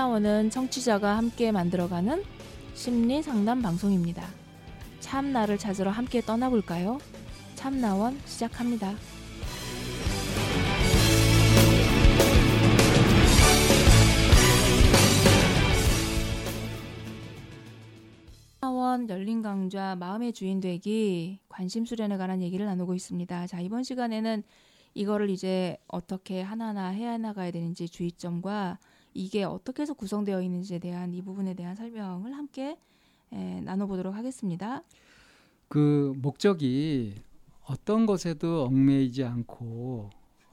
참나원은 청취자가 함께 만들어가는 심리 상담 방송입니다. 참나를 찾으러 함께 떠나볼까요? 참나원 시작합니다. 참나원 열린 강좌 마음의 주인 되기 관심 수련에 관한 얘기를 나누고 있습니다. 자, 이번 시간에는 이거를 이제 어떻게 하나하나 해 나가야 되는지 주의점과 이게 어떻게 해서 구성되어 있는지에 대한 이 부분에 대한 설명을 함께 에, 나눠보도록 하겠습니다. 그 목적이 어떤 것에도 얽매이지 않고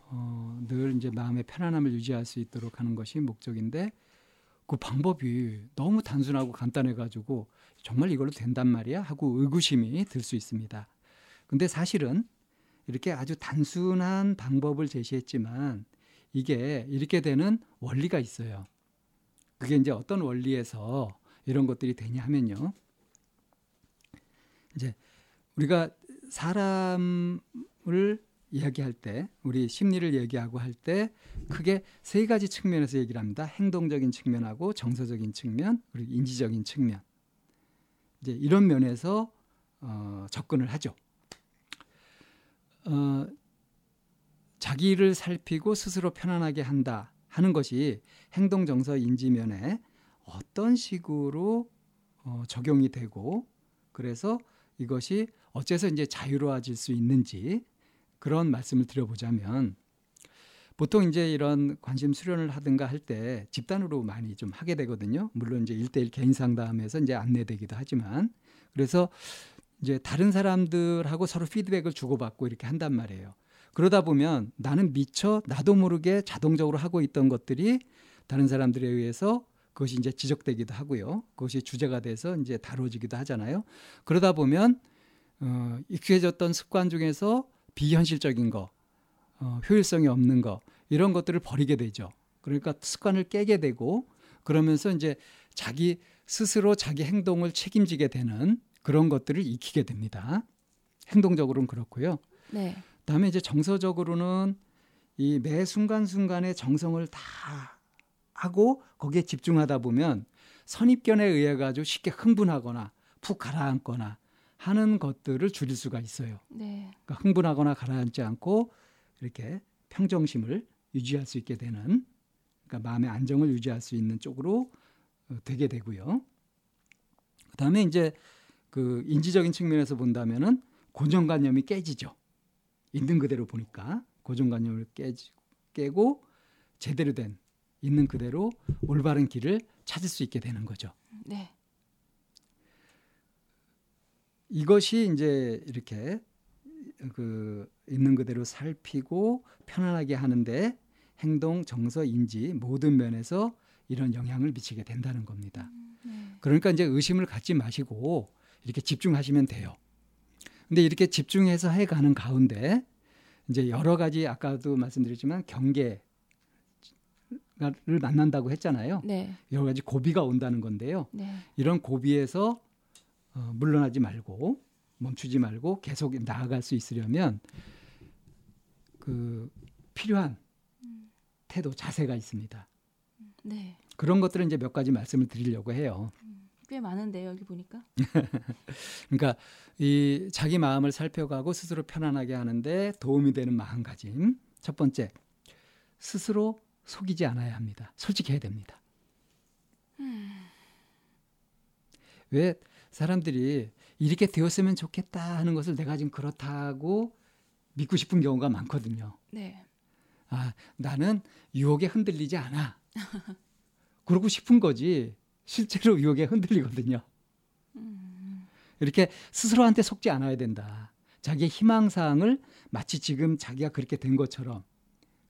어, 늘 이제 마음의 편안함을 유지할 수 있도록 하는 것이 목적인데 그 방법이 너무 단순하고 간단해 가지고 정말 이걸로 된단 말이야 하고 의구심이 들 수 있습니다. 근데 사실은 이렇게 아주 단순한 방법을 제시했지만 이게 이렇게 되는 원리가 있어요. 그게 이제 어떤 원리에서 이런 것들이 되냐 하면요. 이제 우리가 사람을 이야기할 때, 우리 심리를 얘기하고 할 때 크게 세 가지 측면에서 얘기를 합니다. 행동적인 측면하고 정서적인 측면, 그리고 인지적인 측면. 이제 이런 면에서 어, 접근을 하죠. 어, 자기를 살피고 스스로 편안하게 한다 하는 것이 행동 정서 인지면에 어떤 식으로 어, 적용이 되고 그래서 이것이 어째서 이제 자유로워질 수 있는지 그런 말씀을 드려보자면 보통 이제 이런 관심 수련을 하든가 할 때 집단으로 많이 좀 하게 되거든요. 물론 이제 일대일 개인 상담에서 이제 안내되기도 하지만 그래서 이제 다른 사람들하고 서로 피드백을 주고받고 이렇게 한단 말이에요. 그러다 보면 나는 미처 나도 모르게 자동적으로 하고 있던 것들이 다른 사람들에 의해서 그것이 이제 지적되기도 하고요. 그것이 주제가 돼서 이제 다뤄지기도 하잖아요. 그러다 보면 어, 익숙해졌던 습관 중에서 비현실적인 거, 어, 효율성이 없는 거 이런 것들을 버리게 되죠. 그러니까 습관을 깨게 되고 그러면서 이제 자기 스스로 자기 행동을 책임지게 되는 그런 것들을 익히게 됩니다. 행동적으로는 그렇고요. 네. 그다음에 이제 정서적으로는 이 매 순간순간의 정성을 다 하고 거기에 집중하다 보면 선입견에 의해 가지고 쉽게 흥분하거나 푹 가라앉거나 하는 것들을 줄일 수가 있어요. 네. 그러니까 흥분하거나 가라앉지 않고 이렇게 평정심을 유지할 수 있게 되는 그러니까 마음의 안정을 유지할 수 있는 쪽으로 어, 되게 되고요. 그다음에 이제 그 인지적인 측면에서 본다면은 고정관념이 깨지죠. 있는 그대로 보니까 고정관념을 깨지, 깨고 제대로 된 있는 그대로 올바른 길을 찾을 수 있게 되는 거죠. 네. 이것이 이제 이렇게 그 있는 그대로 살피고 편안하게 하는데 행동, 정서, 인지 모든 면에서 이런 영향을 미치게 된다는 겁니다. 네. 그러니까 이제 의심을 갖지 마시고 이렇게 집중하시면 돼요. 근데 이렇게 집중해서 해 가는 가운데 이제 여러 가지 아까도 말씀드렸지만 경계를 만난다고 했잖아요. 네. 여러 가지 고비가 온다는 건데요. 네. 이런 고비에서 어, 물러나지 말고 멈추지 말고 계속 나아갈 수 있으려면 그 필요한 태도 자세가 있습니다. 네. 그런 것들은 이제 몇 가지 말씀을 드리려고 해요. 꽤 많은데요, 여기 보니까. 그러니까 이 자기 마음을 살펴가고 스스로 편안하게 하는데 도움이 되는 마음가짐. 첫 번째, 스스로 속이지 않아야 합니다. 솔직해야 됩니다. 왜 사람들이 이렇게 되었으면 좋겠다 하는 것을 내가 지금 그렇다고 믿고 싶은 경우가 많거든요. 네. 아, 나는 유혹에 흔들리지 않아. 그러고 싶은 거지. 실제로 유혹에 흔들리거든요. 이렇게 스스로한테 속지 않아야 된다. 자기의 희망사항을 마치 지금 자기가 그렇게 된 것처럼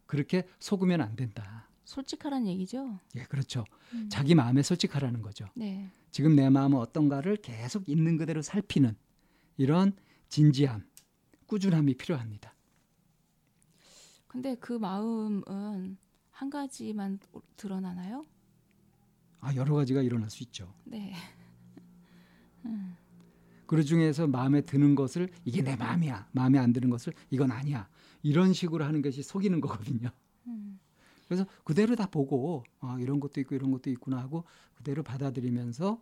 그렇게 속으면 안 된다. 솔직하란 얘기죠. 예, 그렇죠. 음. 자기 마음에 솔직하라는 거죠. 네. 지금 내 마음은 어떤가를 계속 있는 그대로 살피는 이런 진지함, 꾸준함이 필요합니다. 근데 그 마음은 한 가지만 드러나나요? 아, 여러 가지가 일어날 수 있죠. 네. 그 중에서 마음에 드는 것을 이게 내 마음이야. 마음에 안 드는 것을 이건 아니야. 이런 식으로 하는 것이 속이는 거거든요. 음. 그래서 그대로 다 보고 아, 이런 것도 있고 이런 것도 있구나 하고 그대로 받아들이면서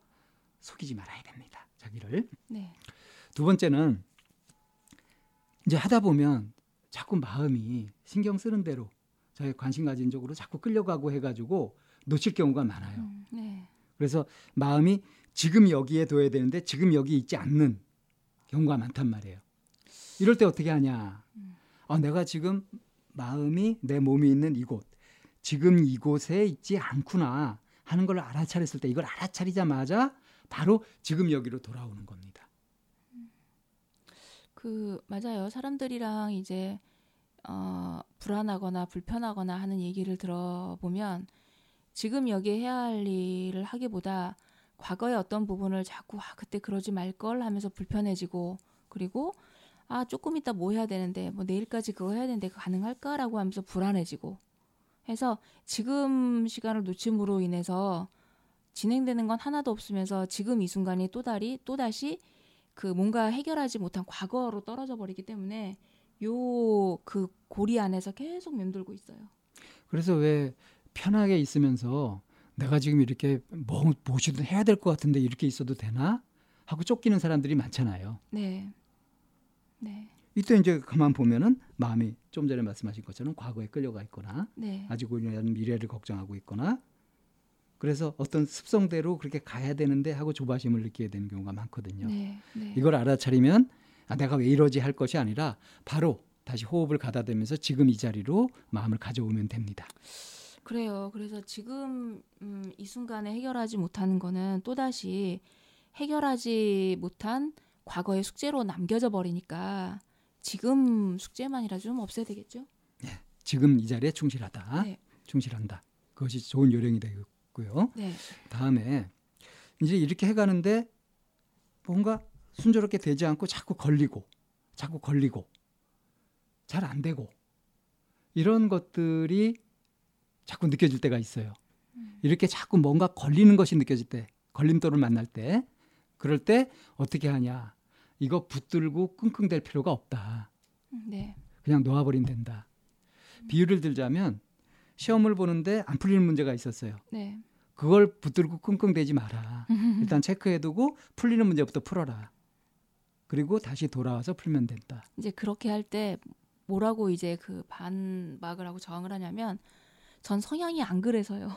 속이지 말아야 됩니다. 자기를. 네. 두 번째는 이제 하다 보면 자꾸 마음이 신경 쓰는 대로 자기 관심 가진 쪽으로 자꾸 끌려가고 해가지고 놓칠 경우가 많아요. 음, 네. 그래서 마음이 지금 여기에 둬야 되는데 지금 여기 있지 않는 경우가 많단 말이에요. 이럴 때 어떻게 하냐? 아, 내가 지금 마음이 내 몸이 있는 이곳, 지금 이곳에 있지 않구나 하는 걸 알아차렸을 때 이걸 알아차리자마자 바로 지금 여기로 돌아오는 겁니다. 그 맞아요. 사람들이랑 이제 어, 불안하거나 불편하거나 하는 얘기를 들어보면 지금 여기에 해야 할 일을 하기보다 과거의 어떤 부분을 자꾸 아, 그때 그러지 말 걸 하면서 불편해지고 그리고 아 조금 이따 뭐 해야 되는데 뭐 내일까지 그거 해야 되는데 가능할까라고 하면서 불안해지고 해서 지금 시간을 놓침으로 인해서 진행되는 건 하나도 없으면서 지금 이 순간이 또다리 또다시 그 뭔가 해결하지 못한 과거로 떨어져 버리기 때문에 요 그 고리 안에서 계속 맴돌고 있어요. 그래서 왜 편하게 있으면서 내가 지금 이렇게 뭐 무엇이든 해야 될 것 같은데 이렇게 있어도 되나 하고 쫓기는 사람들이 많잖아요. 네. 네. 이때 이제 가만 보면은 마음이 좀 전에 말씀하신 것처럼 과거에 끌려가 있거나 네. 아직 오려는 미래를 걱정하고 있거나 그래서 어떤 습성대로 그렇게 가야 되는데 하고 조바심을 느끼게 되는 경우가 많거든요. 네. 네. 이걸 알아차리면 아, 내가 왜 이러지 할 것이 아니라 바로 다시 호흡을 가다대면서 지금 이 자리로 마음을 가져오면 됩니다. 그래요. 그래서 지금 음, 이 순간에 해결하지 못하는 거는 또 다시 해결하지 못한 과거의 숙제로 남겨져 버리니까 지금 숙제만이라 좀 없애야 되겠죠? 지금 이 자리에 충실하다. 네. 충실한다. 그것이 좋은 요령이 되겠고요. 네. 다음에 이제 이렇게 해 가는데 뭔가 순조롭게 되지 않고 자꾸 걸리고 자꾸 걸리고 잘 안 되고 이런 것들이 자꾸 느껴질 때가 있어요. 이렇게 자꾸 뭔가 걸리는 것이 느껴질 때 걸림돌을 만날 때 그럴 때 어떻게 하냐 이거 붙들고 끙끙댈 필요가 없다. 음, 네. 그냥 놓아버리면 된다. 비유를 들자면 시험을 보는데 안 풀리는 문제가 있었어요. 네. 그걸 붙들고 끙끙대지 마라. 일단 체크해두고 풀리는 문제부터 풀어라. 그리고 다시 돌아와서 풀면 된다. 이제 그렇게 할 때 뭐라고 이제 그 반박을 하고 저항을 하냐면 전 성향이 안 그래서요.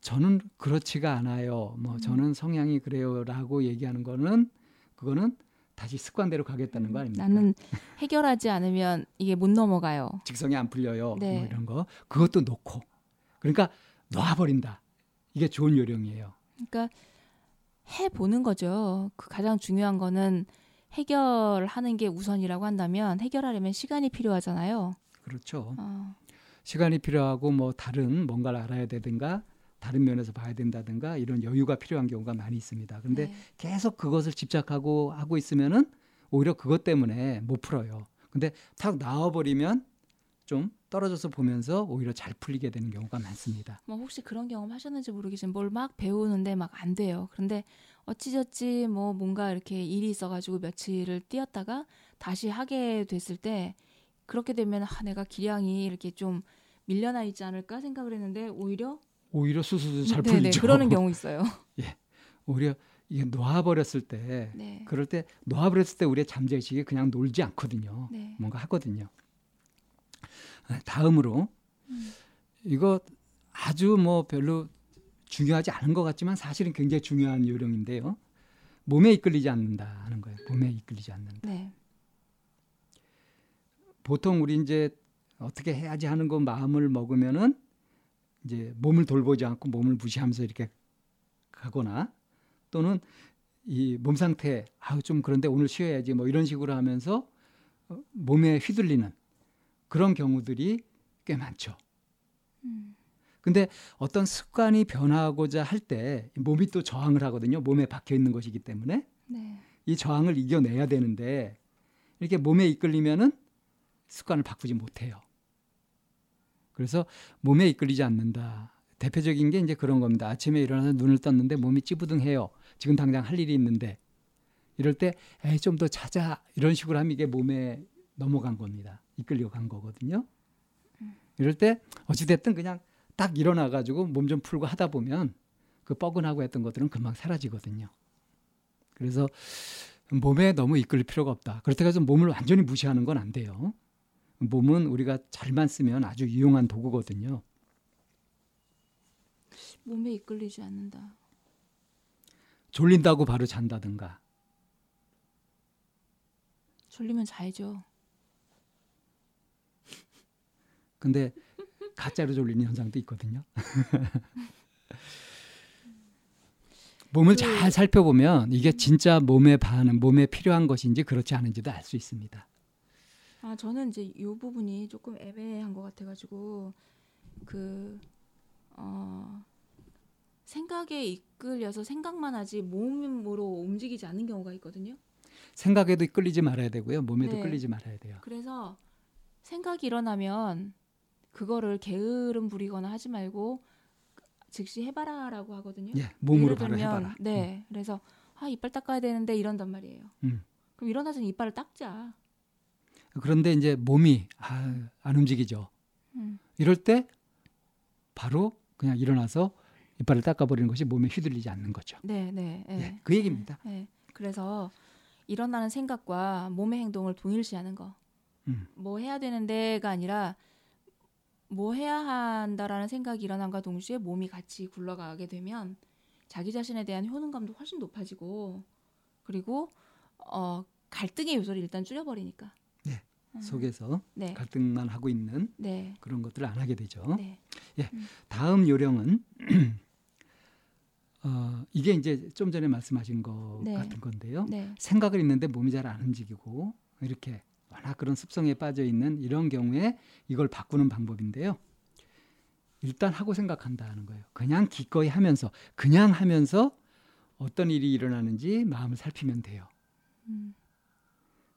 저는 그렇지가 않아요. 뭐 저는 성향이 그래요라고 얘기하는 거는 그거는 다시 습관대로 가겠다는 거 아닙니까? 나는 해결하지 않으면 이게 못 넘어가요. 직성이 안 풀려요. 네. 뭐 이런 거 그것도 놓고 그러니까 놔버린다. 이게 좋은 요령이에요. 그러니까 해 보는 거죠. 그 가장 중요한 거는 해결하는 게 우선이라고 한다면 해결하려면 시간이 필요하잖아요. 그렇죠. 어, 시간이 필요하고 뭐 다른 뭔가를 알아야 되든가 다른 면에서 봐야 된다든가 이런 여유가 필요한 경우가 많이 있습니다. 근데 네. 계속 그것을 집착하고 하고 있으면은 오히려 그것 때문에 못 풀어요. 근데 탁 나와버리면 좀 떨어져서 보면서 오히려 잘 풀리게 되는 경우가 많습니다. 뭐 혹시 그런 경험 하셨는지 모르겠지만 뭘 막 배우는데 막 안 돼요. 그런데 어찌저찌 뭐 뭔가 이렇게 일이 있어가지고 며칠을 뛰었다가 다시 하게 됐을 때 그렇게 되면 아, 내가 기량이 이렇게 좀 밀려나 있지 않을까 생각을 했는데 오히려 오히려 수수도 잘 네네, 풀리죠. 그러는 경우 있어요. 오히려 이게 놓아버렸을 때 네. 그럴 때 놓아버렸을 때 우리의 잠재의식이 그냥 놀지 않거든요. 네. 뭔가 하거든요. 아, 다음으로 음. 이거 아주 뭐 별로 중요하지 않은 것 같지만 사실은 굉장히 중요한 요령인데요. 몸에 이끌리지 않는다 하는 거예요. 몸에 이끌리지 않는다. 네. 보통 우리 이제 어떻게 해야지 하는 거 마음을 먹으면은 이제 몸을 돌보지 않고 몸을 무시하면서 이렇게 가거나 또는 이 몸 상태 아우 좀 그런데 오늘 쉬어야지 뭐 이런 식으로 하면서 어, 몸에 휘둘리는 그런 경우들이 꽤 많죠. 음. 근데 어떤 습관이 변하고자 할 때 몸이 또 저항을 하거든요. 몸에 박혀 있는 것이기 때문에 네. 이 저항을 이겨내야 되는데 이렇게 몸에 이끌리면은 습관을 바꾸지 못해요. 그래서 몸에 이끌리지 않는다. 대표적인 게 이제 그런 겁니다. 아침에 일어나서 눈을 떴는데 몸이 찌부둥해요. 지금 당장 할 일이 있는데 이럴 때 에이 좀 더 자자 이런 식으로 하면 이게 몸에 넘어간 겁니다. 이끌려 간 거거든요. 이럴 때 어찌 됐든 그냥 딱 일어나 가지고 몸 좀 풀고 하다 보면 그 뻐근하고 했던 것들은 금방 사라지거든요. 그래서 몸에 너무 이끌릴 필요가 없다. 그렇다고 해서 몸을 완전히 무시하는 건 안 돼요. 몸은 우리가 잘만 쓰면 아주 유용한 도구거든요. 몸에 이끌리지 않는다. 졸린다고 바로 잔다든가. 졸리면 자야죠. 근데 가짜로 졸리는 현상도 있거든요. 몸을 잘그 살펴보면 이게 진짜 몸에 반응, 몸에 필요한 것인지 그렇지 않은지도 알 수 있습니다. 아 저는 이제 이 부분이 조금 애매한 것 같아가지고 그 어, 생각에 이끌려서 생각만 하지 몸으로 움직이지 않는 경우가 있거든요. 생각에도 끌리지 말아야 되고요. 몸에도 네. 끌리지 말아야 돼요. 그래서 생각이 일어나면 그거를 게으름 부리거나 하지 말고 즉시 해봐라라고 하거든요. 예, 몸으로 바로 해봐라. 네, 그래서 아 이빨 닦아야 되는데 이런단 말이에요. 음. 그럼 일어나서 이빨을 닦자. 그런데 이제 몸이 아, 안 움직이죠. 음. 이럴 때 바로 그냥 일어나서 이빨을 닦아버리는 것이 몸에 휘둘리지 않는 거죠. 네, 네, 네. 예, 그 얘기입니다. 네. 그래서 일어나는 생각과 몸의 행동을 동일시하는 거. 음. 뭐 해야 되는데가 아니라 뭐 해야 한다라는 생각이 일어난과 동시에 몸이 같이 굴러가게 되면 자기 자신에 대한 효능감도 훨씬 높아지고 그리고 어 갈등의 요소를 일단 줄여버리니까. 네. 음. 속에서 네. 갈등만 하고 있는 네. 그런 것들을 안 하게 되죠. 네. 다음 요령은 어, 이게 이제 좀 전에 말씀하신 것 네. 같은 건데요. 네. 생각을 있는데 몸이 잘 안 움직이고 이렇게 워낙 그런 습성에 빠져 있는 이런 경우에 이걸 바꾸는 방법인데요. 일단 하고 생각한다 하는 거예요. 그냥 기꺼이 하면서 그냥 하면서 어떤 일이 일어나는지 마음을 살피면 돼요. 음.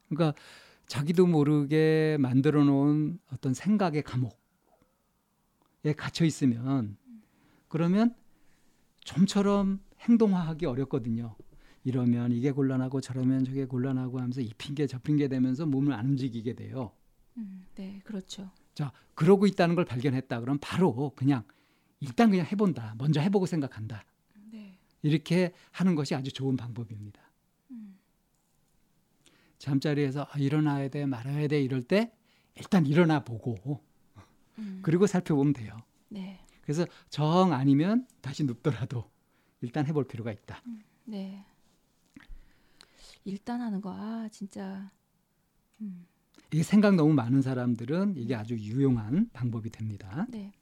그러니까 자기도 모르게 만들어 놓은 어떤 생각의 감옥에 갇혀 있으면 그러면 좀처럼 행동화하기 어렵거든요. 이러면 이게 곤란하고 저러면 저게 곤란하고 하면서 이 핑계 저 핑계 대면서 몸을 안 움직이게 돼요. 음. 네. 그렇죠. 자, 그러고 있다는 걸 발견했다. 그럼 바로 그냥 일단 그냥 해본다. 먼저 해보고 생각한다. 네. 이렇게 하는 것이 아주 좋은 방법입니다. 음. 잠자리에서 아, 일어나야 돼 말아야 돼 이럴 때 일단 일어나 보고 음. 그리고 살펴보면 돼요. 네. 그래서 정 아니면 다시 눕더라도 일단 해볼 필요가 있다. 네. 일단 하는 거, 아, 진짜. 음, 이게 생각 너무 많은 사람들은 이게 아주 유용한 방법이 됩니다. 네.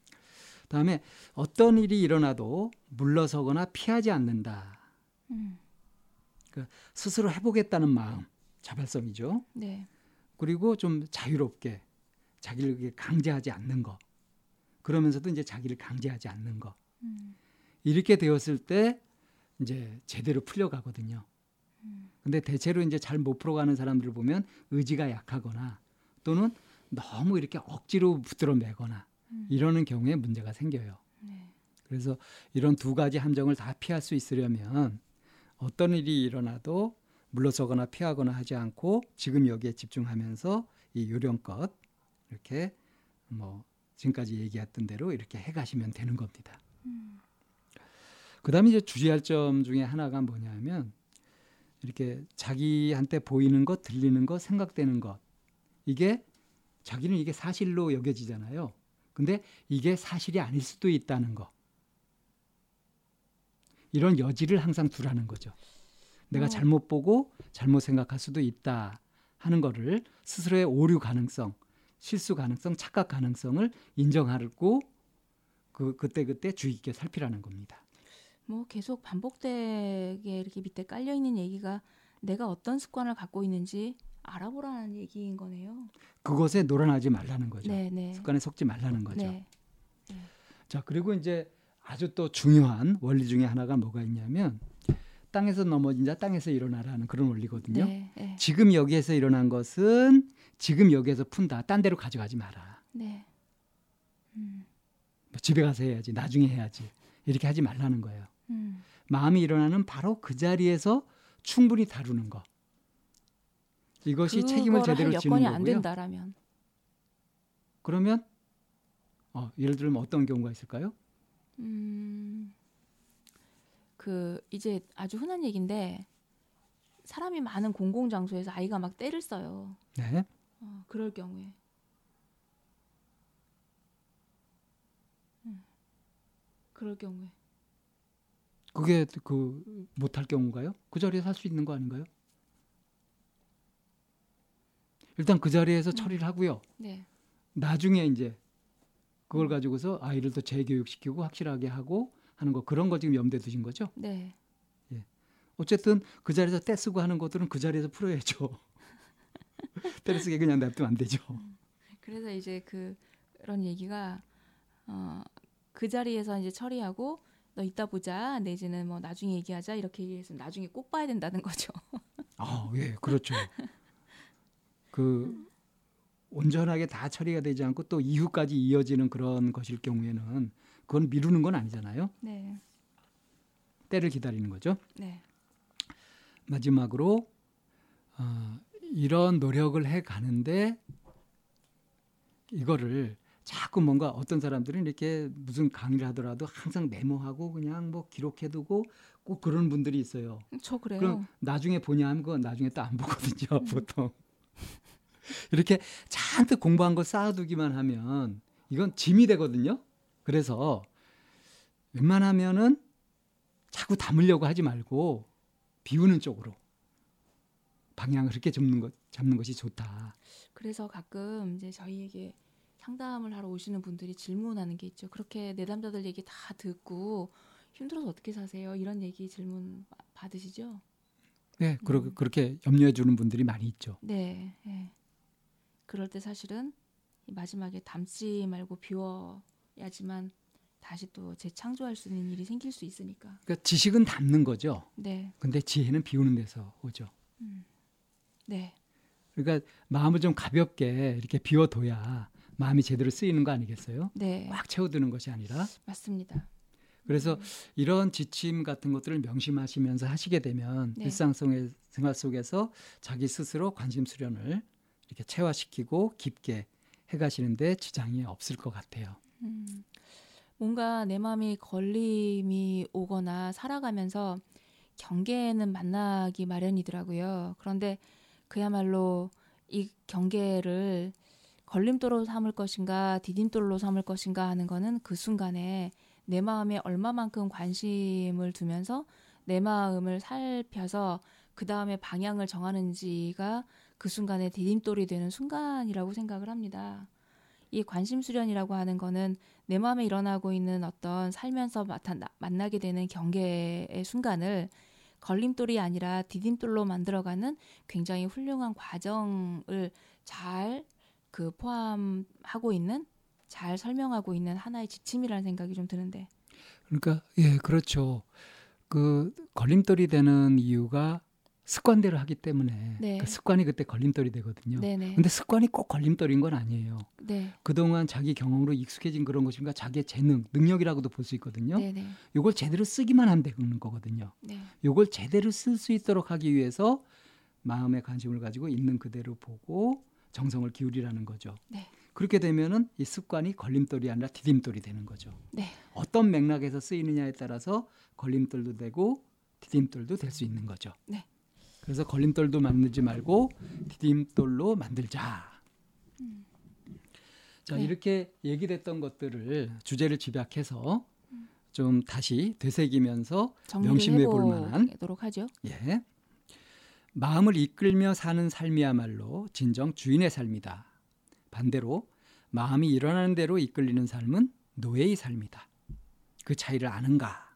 다음에 어떤 일이 일어나도 물러서거나 피하지 않는다. 음, 스스로 해보겠다는 마음, 자발성이죠. 네. 그리고 좀 자유롭게 자기를 강제하지 않는 거. 그러면서도 이제 자기를 강제하지 않는 거. 음, 이렇게 되었을 때 이제 제대로 풀려가거든요. 음. 근데 대체로 이제 잘 못 풀어가는 사람들을 보면 의지가 약하거나 또는 너무 이렇게 억지로 붙들어 매거나 음. 이러는 경우에 문제가 생겨요. 네. 그래서 이런 두 가지 함정을 다 피할 수 있으려면 어떤 일이 일어나도 물러서거나 피하거나 하지 않고 지금 여기에 집중하면서 이 요령껏 이렇게 뭐 지금까지 얘기했던 대로 이렇게 해 가시면 되는 겁니다. 음, 그다음에 이제 주의할 점 중에 하나가 뭐냐면 이렇게 자기한테 보이는 것, 들리는 것, 생각되는 것 이게 자기는 이게 사실로 여겨지잖아요. 근데 이게 사실이 아닐 수도 있다는 거. 이런 여지를 항상 두라는 거죠. 내가 어. 잘못 보고 잘못 생각할 수도 있다 하는 거를 스스로의 오류 가능성, 실수 가능성, 착각 가능성을 인정하고 그 그때 그때 주의 깊게 살피라는 겁니다. 뭐 계속 반복되게 이렇게 밑에 깔려 있는 얘기가 내가 어떤 습관을 갖고 있는지 알아보라는 얘기인 거네요. 그것에 놀아나지 말라는 거죠. 네, 네. 습관에 속지 말라는 거죠. 네. 자, 그리고 이제 아주 또 중요한 원리 중에 하나가 뭐가 있냐면 땅에서 넘어진 자 땅에서 일어나라는 그런 원리거든요. 네. 네. 지금 여기에서 일어난 것은 지금 여기에서 푼다. 딴 데로 가져가지 마라. 네. 음. 뭐 집에 가서 해야지. 나중에 해야지. 이렇게 하지 말라는 거예요. 음. 마음이 일어나는 바로 그 자리에서 충분히 다루는 거. 이것이 책임을 제대로 할 지는 여건이 안 거고요. 된다라면 그러면 어, 예를 들면 어떤 경우가 있을까요? 음, 그 이제 아주 흔한 얘기인데 사람이 많은 공공 장소에서 아이가 막 때를 써요. 네. 어, 그럴 경우에. 음, 그럴 경우에. 그게 그 못할 경우가요? 그 자리에서 할 수 있는 거 아닌가요? 일단 그 자리에서 음. 처리를 하고요. 네. 나중에 이제 그걸 가지고서 아이를 또 재교육시키고 확실하게 하고 하는 거 그런 거 지금 염두에 두신 거죠? 네. 어쨌든 그 자리에서 떼 쓰고 하는 것들은 그 자리에서 풀어야죠. 떼를 쓰게 그냥 냅두면 안 되죠. 그래서 이제 그 그런 얘기가 어, 그 자리에서 이제 처리하고 너 이따 보자 내지는 뭐 나중에 얘기하자 이렇게 얘기해서 나중에 꼭 봐야 된다는 거죠. 아, 예, 그렇죠. 그 온전하게 다 처리가 되지 않고 또 이후까지 이어지는 그런 것일 경우에는 그건 미루는 건 아니잖아요. 네. 때를 기다리는 거죠. 네. 마지막으로 어, 이런 노력을 해 가는데 이거를 자꾸 뭔가 어떤 사람들은 이렇게 무슨 강의를 하더라도 항상 메모하고 그냥 뭐 기록해두고 꼭 그런 분들이 있어요. 저 그래요. 그럼 나중에 보냐 하면 그건 나중에 또 안 보거든요, 보통. 이렇게 잔뜩 공부한 거 쌓아두기만 하면 이건 짐이 되거든요. 그래서 웬만하면은 자꾸 담으려고 하지 말고 비우는 쪽으로 방향을 그렇게 잡는 것 잡는 것이 좋다. 그래서 가끔 이제 저희에게 상담을 하러 오시는 분들이 질문하는 게 있죠. 그렇게 내담자들 얘기 다 듣고 힘들어서 어떻게 사세요? 이런 얘기 질문 바- 받으시죠? 네, 그러, 음. 그렇게 염려해 주는 분들이 많이 있죠. 네. 예. 그럴 때 사실은 이 마지막에 담지 말고 비워 야지만 다시 또 재창조할 수 있는 일이 생길 수 있으니까. 그러니까 지식은 담는 거죠. 네. 근데 지혜는 비우는 데서 오죠. 네. 그러니까 마음을 좀 가볍게 이렇게 비워둬야 마음이 제대로 쓰이는 거 아니겠어요? 네. 꽉 채워두는 것이 아니라 맞습니다. 그래서 이런 지침 같은 것들을 명심하시면서 하시게 되면 네. 일상성의 생활 속에서 자기 스스로 관심 수련을 이렇게 체화시키고 깊게 해가시는데 지장이 없을 것 같아요. 음, 뭔가 내 마음이 걸림이 오거나 살아가면서 경계는 만나기 마련이더라고요. 그런데 그야말로 이 경계를 걸림돌로 삼을 것인가 디딤돌로 삼을 것인가 하는 거는 그 순간에 내 마음에 얼마만큼 관심을 두면서 내 마음을 살펴서 그 다음에 방향을 정하는지가 그 순간에 디딤돌이 되는 순간이라고 생각을 합니다. 이 관심 수련이라고 하는 거는 내 마음에 일어나고 있는 어떤 살면서 맡아, 만나게 되는 경계의 순간을 걸림돌이 아니라 디딤돌로 만들어가는 굉장히 훌륭한 과정을 잘 그 포함하고 있는 잘 설명하고 있는 하나의 지침이라는 생각이 좀 드는데 그러니까 예 그렇죠. 그 걸림돌이 되는 이유가 습관대로 하기 때문에 네. 그 습관이 그때 걸림돌이 되거든요. 네네 근데 습관이 꼭 걸림돌인 건 아니에요. 네 그동안 자기 경험으로 익숙해진 그런 것인가 자기의 재능, 능력이라고도 볼 수 있거든요. 네네 요걸 제대로 쓰기만 하면 되는 거거든요. 네 요걸 제대로 쓸 수 있도록 하기 위해서 마음의 관심을 가지고 있는 그대로 보고 정성을 기울이라는 거죠. 네. 그렇게 되면은 이 습관이 걸림돌이 아니라 디딤돌이 되는 거죠. 네. 어떤 맥락에서 쓰이느냐에 따라서 걸림돌도 되고 디딤돌도 될 수 있는 거죠. 네. 그래서 걸림돌도 만들지 말고 디딤돌로 만들자. 자 네. 이렇게 얘기됐던 것들을 주제를 집약해서 좀 다시 되새기면서 명심해 볼 만한 하죠. 예. 마음을 이끌며 사는 삶이야말로 진정 주인의 삶이다. 반대로 마음이 일어나는 대로 이끌리는 삶은 노예의 삶이다. 그 차이를 아는가?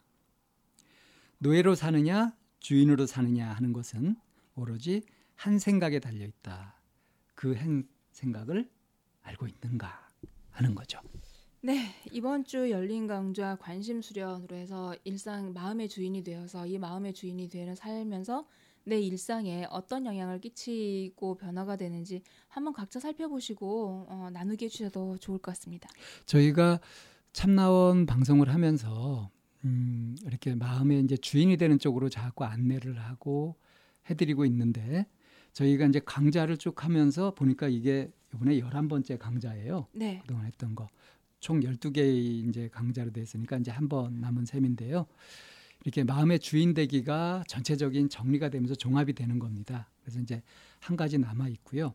노예로 사느냐, 주인으로 사느냐 하는 것은 오로지 한 생각에 달려 있다. 그 한 생각을 알고 있는가 하는 거죠. 네, 이번 주 열린 강좌 관심 수련으로 해서 일상 마음의 주인이 되어서 이 마음의 주인이 되는 살면서 내 일상에 어떤 영향을 끼치고 변화가 되는지 한번 각자 살펴보시고 어, 나누게 해주셔도 좋을 것 같습니다. 저희가 참나원 방송을 하면서 음, 이렇게 마음의 이제 주인이 되는 쪽으로 자꾸 안내를 하고 해드리고 있는데 저희가 이제 강좌를 쭉 하면서 보니까 이게 이번에 열한 번째 강좌예요. 네, 그동안 했던 거총 12개의 이제 강좌로 돼 있으니까 이제 한 번 남은 셈인데요. 이렇게 마음의 주인 되기가 전체적인 정리가 되면서 종합이 되는 겁니다. 그래서 이제 한 가지 남아 있고요.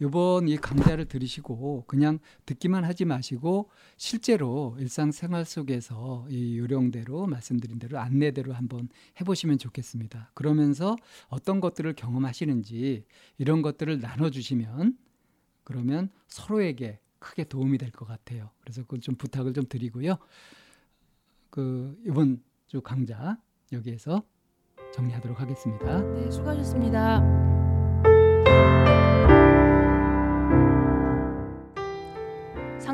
이번 이 강좌를 들으시고 그냥 듣기만 하지 마시고 실제로 일상생활 속에서 이 요령대로 말씀드린 대로 안내대로 한번 해보시면 좋겠습니다. 그러면서 어떤 것들을 경험하시는지 이런 것들을 나눠주시면 그러면 서로에게 크게 도움이 될 것 같아요. 그래서 그걸 좀 부탁을 좀 드리고요. 그 이번 주 강좌 여기에서 정리하도록 하겠습니다. 네, 수고하셨습니다.